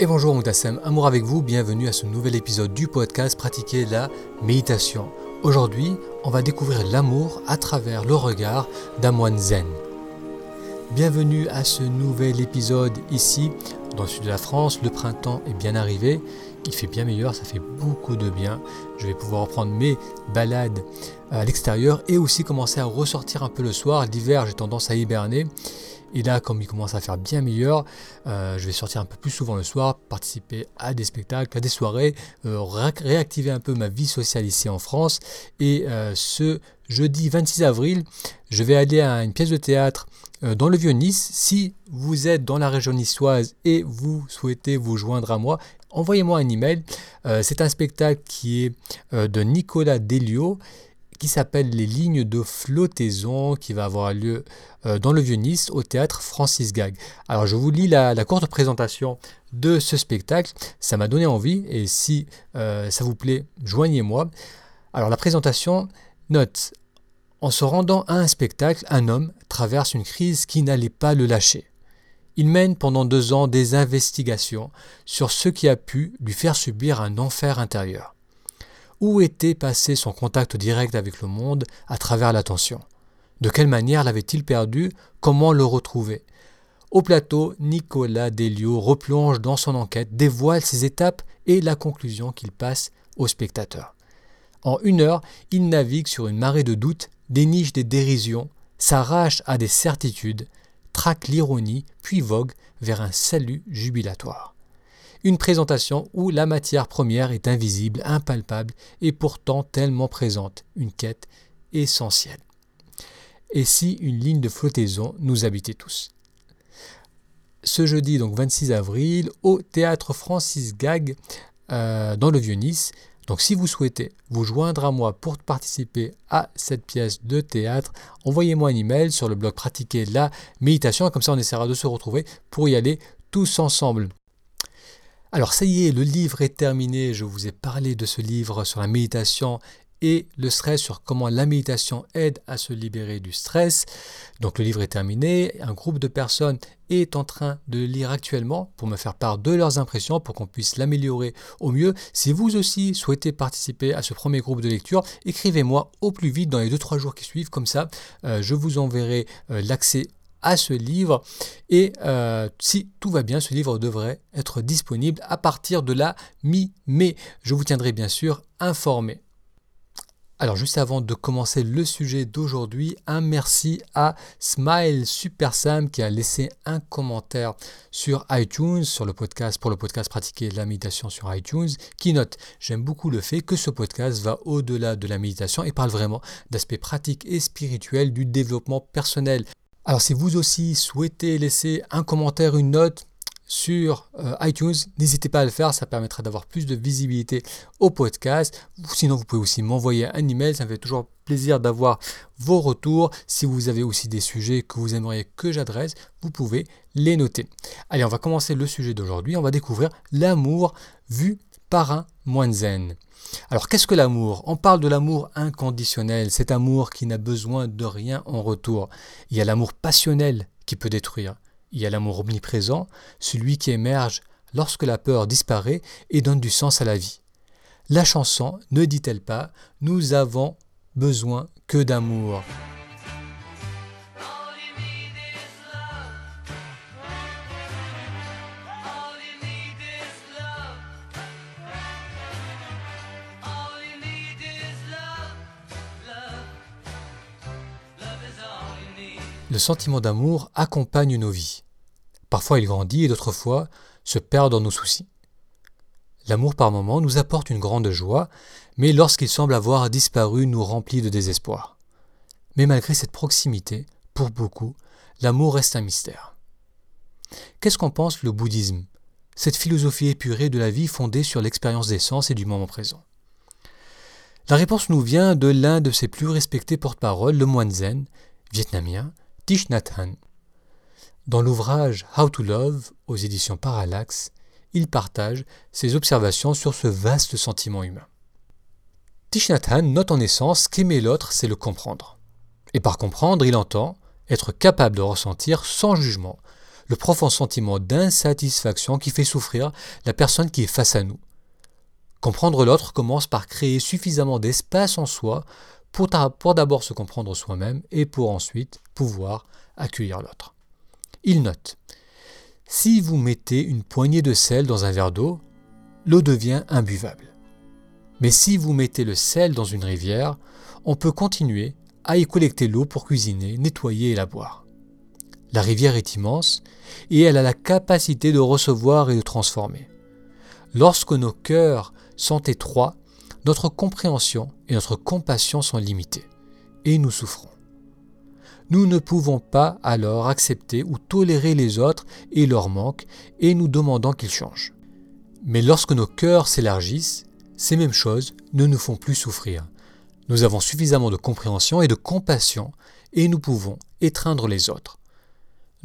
Et bonjour Moutassem, amour avec vous, bienvenue à ce nouvel épisode du podcast Pratiquer la méditation. Aujourd'hui, on va découvrir l'amour à travers le regard d'un moine zen. Bienvenue à ce nouvel épisode ici, dans le sud de la France. Le printemps est bien arrivé, il fait bien meilleur, ça fait beaucoup de bien. Je vais pouvoir reprendre mes balades à l'extérieur et aussi commencer à ressortir un peu le soir. L'hiver, j'ai tendance à hiberner. Et là, comme il commence à faire bien meilleur, euh, je vais sortir un peu plus souvent le soir, participer à des spectacles, à des soirées, euh, réactiver un peu ma vie sociale ici en France. Et euh, ce jeudi 26 avril, je vais aller à une pièce de théâtre dans le Vieux-Nice. Si vous êtes dans la région niçoise et vous souhaitez vous joindre à moi, envoyez-moi un email. C'est un spectacle qui est de Nicolas Delio qui s'appelle Les lignes de flottaison, qui va avoir lieu euh, dans le Vieux-Nice au théâtre Francis Gag. Alors je vous lis la, courte présentation de ce spectacle, ça m'a donné envie et si euh, ça vous plaît, joignez-moi. Alors la présentation note en se rendant à un spectacle, un homme traverse une crise qui n'allait pas le lâcher. Il mène pendant deux ans des investigations sur ce qui a pu lui faire subir un enfer intérieur. Où était passé son contact direct avec le monde à travers l'attention? De quelle manière l'avait-il perdu? Comment le retrouver? Au plateau, Nicolas Delio replonge dans son enquête, dévoile ses étapes et la conclusion qu'il passe au spectateur. En une heure, il navigue sur une marée de doutes, déniche des dérisions, s'arrache à des certitudes, traque l'ironie, puis vogue vers un salut jubilatoire une présentation où la matière première est invisible, impalpable et pourtant tellement présente, une quête essentielle. Et si une ligne de flottaison nous habitait tous? Ce jeudi, donc 26 avril, au théâtre Francis Gag, euh, dans le Vieux-Nice. Donc si vous souhaitez vous joindre à moi pour participer à cette pièce de théâtre, envoyez-moi un email sur le blog Pratiquer la méditation, comme ça on essaiera de se retrouver pour y aller tous ensemble. Alors ça y est, le livre est terminé. Je vous ai parlé de ce livre sur la méditation et le stress, sur comment la méditation aide à se libérer du stress. Donc le livre est terminé. Un groupe de personnes est en train de le lire actuellement pour me faire part de leurs impressions, pour qu'on puisse l'améliorer au mieux. Si vous aussi souhaitez participer à ce premier groupe de lecture, écrivez-moi au plus vite dans les 2-3 jours qui suivent. Comme ça, euh, je vous enverrai euh, l'accès à ce livre. Et euh, si tout va bien, ce livre devrait être disponible à partir de la mi-mai. Je vous tiendrai bien sûr informé. Alors juste avant de commencer le sujet d'aujourd'hui, un merci à Smile Super Sam qui a laissé un commentaire sur iTunes, sur le podcast, pour le podcast Pratiquer la méditation sur iTunes, qui note J'aime beaucoup le fait que ce podcast va au-delà de la méditation et parle vraiment d'aspects pratiques et spirituels du développement personnel. Alors si vous aussi souhaitez laisser un commentaire, une note sur euh, iTunes, n'hésitez pas à le faire, ça permettra d'avoir plus de visibilité au podcast. Sinon, vous pouvez aussi m'envoyer un email, ça me fait toujours plaisir d'avoir vos retours. Si vous avez aussi des sujets que vous aimeriez que j'adresse, vous pouvez les noter. Allez, on va commencer le sujet d'aujourd'hui, on va découvrir l'amour vu par un moine. Alors qu'est-ce que l'amour? On parle de l'amour inconditionnel, cet amour qui n'a besoin de rien en retour. Il y a l'amour passionnel qui peut détruire. Il y a l'amour omniprésent, celui qui émerge lorsque la peur disparaît et donne du sens à la vie. La chanson ne dit-elle pas Nous avons besoin que d'amour Le sentiment d'amour accompagne nos vies. Parfois il grandit et d'autres fois se perd dans nos soucis. L'amour par moments nous apporte une grande joie, mais lorsqu'il semble avoir disparu nous remplit de désespoir. Mais malgré cette proximité, pour beaucoup, l'amour reste un mystère. Qu'est-ce qu'en pense le bouddhisme, cette philosophie épurée de la vie fondée sur l'expérience des sens et du moment présent La réponse nous vient de l'un de ses plus respectés porte-parole, le moine zen, vietnamien, Hanh. Dans l'ouvrage How to Love aux éditions Parallax, il partage ses observations sur ce vaste sentiment humain. Hanh note en essence qu'aimer l'autre, c'est le comprendre. Et par comprendre, il entend être capable de ressentir sans jugement le profond sentiment d'insatisfaction qui fait souffrir la personne qui est face à nous. Comprendre l'autre commence par créer suffisamment d'espace en soi pour, d'abord se comprendre soi-même et pour ensuite pouvoir accueillir l'autre. Il note Si vous mettez une poignée de sel dans un verre d'eau, l'eau devient imbuvable. Mais si vous mettez le sel dans une rivière, on peut continuer à y collecter l'eau pour cuisiner, nettoyer et la boire. La rivière est immense et elle a la capacité de recevoir et de transformer. Lorsque nos cœurs sont étroits, notre compréhension et notre compassion sont limitées et nous souffrons. Nous ne pouvons pas alors accepter ou tolérer les autres et leurs manques et nous demandons qu'ils changent. Mais lorsque nos cœurs s'élargissent, ces mêmes choses ne nous font plus souffrir. Nous avons suffisamment de compréhension et de compassion et nous pouvons étreindre les autres.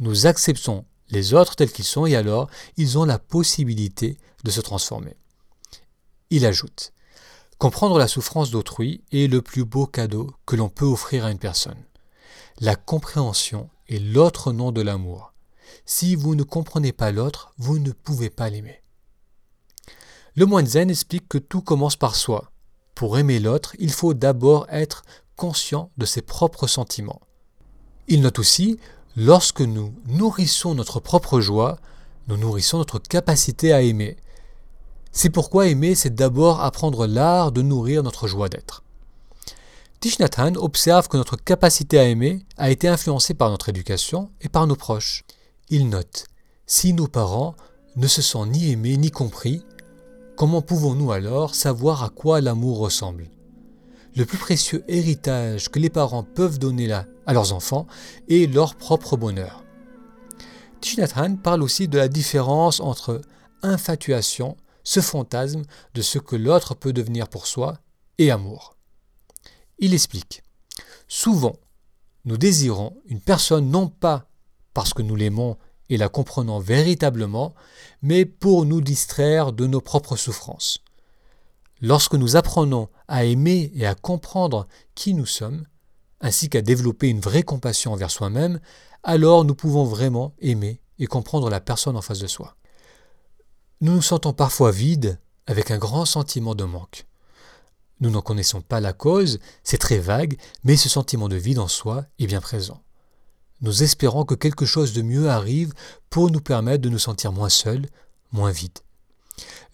Nous acceptons les autres tels qu'ils sont et alors ils ont la possibilité de se transformer. Il ajoute Comprendre la souffrance d'autrui est le plus beau cadeau que l'on peut offrir à une personne. La compréhension est l'autre nom de l'amour. Si vous ne comprenez pas l'autre, vous ne pouvez pas l'aimer. Le moine zen explique que tout commence par soi. Pour aimer l'autre, il faut d'abord être conscient de ses propres sentiments. Il note aussi, lorsque nous nourrissons notre propre joie, nous nourrissons notre capacité à aimer. C'est pourquoi aimer, c'est d'abord apprendre l'art de nourrir notre joie d'être. Thich observe que notre capacité à aimer a été influencée par notre éducation et par nos proches. Il note Si nos parents ne se sont ni aimés ni compris, comment pouvons-nous alors savoir à quoi l'amour ressemble? Le plus précieux héritage que les parents peuvent donner à leurs enfants est leur propre bonheur. Thich parle aussi de la différence entre infatuation ce fantasme de ce que l'autre peut devenir pour soi et amour. Il explique Souvent, nous désirons une personne non pas parce que nous l'aimons et la comprenons véritablement, mais pour nous distraire de nos propres souffrances. Lorsque nous apprenons à aimer et à comprendre qui nous sommes, ainsi qu'à développer une vraie compassion envers soi-même, alors nous pouvons vraiment aimer et comprendre la personne en face de soi. Nous nous sentons parfois vides, avec un grand sentiment de manque. Nous n'en connaissons pas la cause, c'est très vague, mais ce sentiment de vide en soi est bien présent. Nous espérons que quelque chose de mieux arrive pour nous permettre de nous sentir moins seuls, moins vides.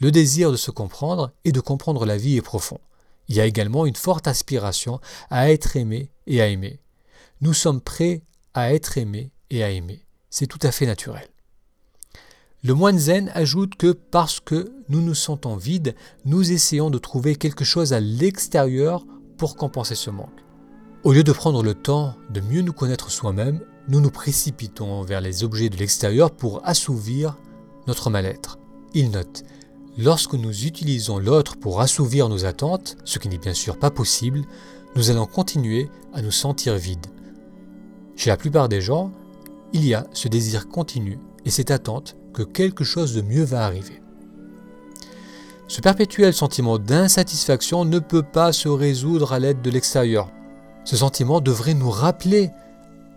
Le désir de se comprendre et de comprendre la vie est profond. Il y a également une forte aspiration à être aimé et à aimer. Nous sommes prêts à être aimés et à aimer. C'est tout à fait naturel. Le moine zen ajoute que parce que nous nous sentons vides, nous essayons de trouver quelque chose à l'extérieur pour compenser ce manque. Au lieu de prendre le temps de mieux nous connaître soi-même, nous nous précipitons vers les objets de l'extérieur pour assouvir notre mal-être. Il note Lorsque nous utilisons l'autre pour assouvir nos attentes, ce qui n'est bien sûr pas possible, nous allons continuer à nous sentir vides. Chez la plupart des gens, il y a ce désir continu et cette attente que quelque chose de mieux va arriver. Ce perpétuel sentiment d'insatisfaction ne peut pas se résoudre à l'aide de l'extérieur. Ce sentiment devrait nous rappeler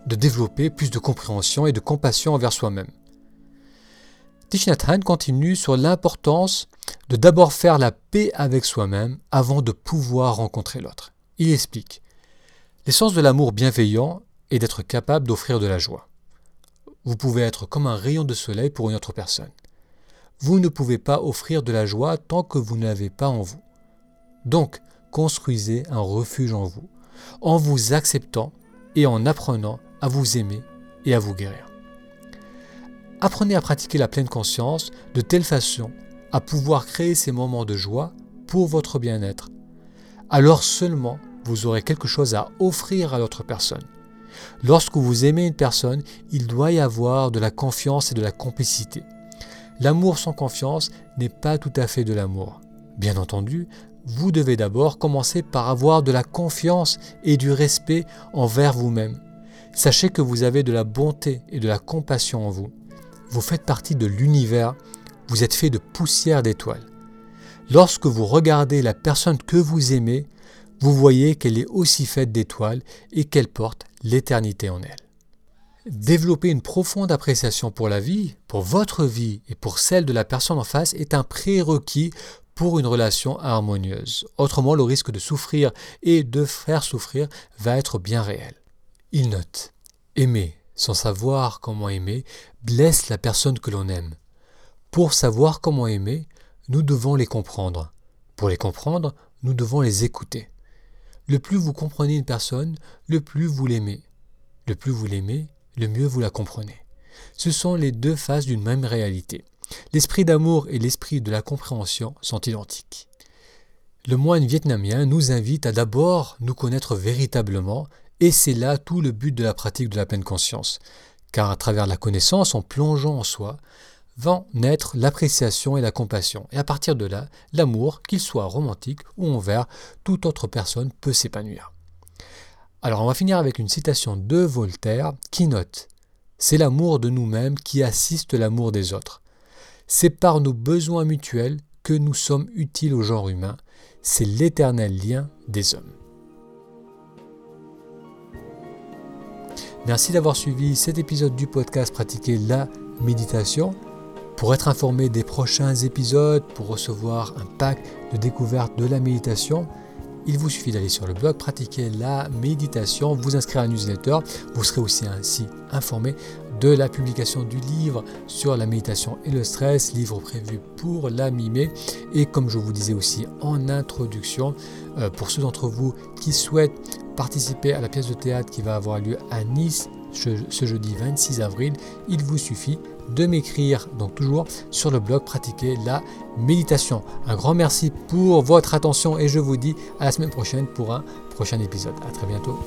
de développer plus de compréhension et de compassion envers soi-même. Thich continue sur l'importance de d'abord faire la paix avec soi-même avant de pouvoir rencontrer l'autre. Il explique L'essence de l'amour bienveillant est d'être capable d'offrir de la joie. Vous pouvez être comme un rayon de soleil pour une autre personne. Vous ne pouvez pas offrir de la joie tant que vous n'avez pas en vous. Donc, construisez un refuge en vous, en vous acceptant et en apprenant à vous aimer et à vous guérir. Apprenez à pratiquer la pleine conscience de telle façon à pouvoir créer ces moments de joie pour votre bien-être. Alors seulement vous aurez quelque chose à offrir à l'autre personne. Lorsque vous aimez une personne, il doit y avoir de la confiance et de la complicité. L'amour sans confiance n'est pas tout à fait de l'amour. Bien entendu, vous devez d'abord commencer par avoir de la confiance et du respect envers vous-même. Sachez que vous avez de la bonté et de la compassion en vous. Vous faites partie de l'univers, vous êtes fait de poussière d'étoiles. Lorsque vous regardez la personne que vous aimez, vous voyez qu'elle est aussi faite d'étoiles et qu'elle porte l'éternité en elle. Développer une profonde appréciation pour la vie, pour votre vie et pour celle de la personne en face est un prérequis pour une relation harmonieuse. Autrement, le risque de souffrir et de faire souffrir va être bien réel. Il note Aimer sans savoir comment aimer blesse la personne que l'on aime. Pour savoir comment aimer, nous devons les comprendre. Pour les comprendre, nous devons les écouter. Le plus vous comprenez une personne, le plus vous l'aimez. Le plus vous l'aimez, le mieux vous la comprenez. Ce sont les deux faces d'une même réalité. L'esprit d'amour et l'esprit de la compréhension sont identiques. Le moine vietnamien nous invite à d'abord nous connaître véritablement, et c'est là tout le but de la pratique de la pleine conscience. Car à travers la connaissance, en plongeant en soi, vont naître l'appréciation et la compassion. Et à partir de là, l'amour, qu'il soit romantique ou envers toute autre personne, peut s'épanouir. Alors on va finir avec une citation de Voltaire qui note C'est l'amour de nous-mêmes qui assiste l'amour des autres. C'est par nos besoins mutuels que nous sommes utiles au genre humain. C'est l'éternel lien des hommes. Merci d'avoir suivi cet épisode du podcast Pratiquer la méditation. Pour être informé des prochains épisodes, pour recevoir un pack de découverte de la méditation, il vous suffit d'aller sur le blog, pratiquer la méditation, vous inscrire à la newsletter. Vous serez aussi ainsi informé de la publication du livre sur la méditation et le stress, livre prévu pour la mi-mai. Et comme je vous disais aussi en introduction, euh, pour ceux d'entre vous qui souhaitent participer à la pièce de théâtre qui va avoir lieu à Nice ce jeudi 26 avril, il vous suffit de m'écrire, donc toujours sur le blog Pratiquer la méditation. Un grand merci pour votre attention et je vous dis à la semaine prochaine pour un prochain épisode. À très bientôt.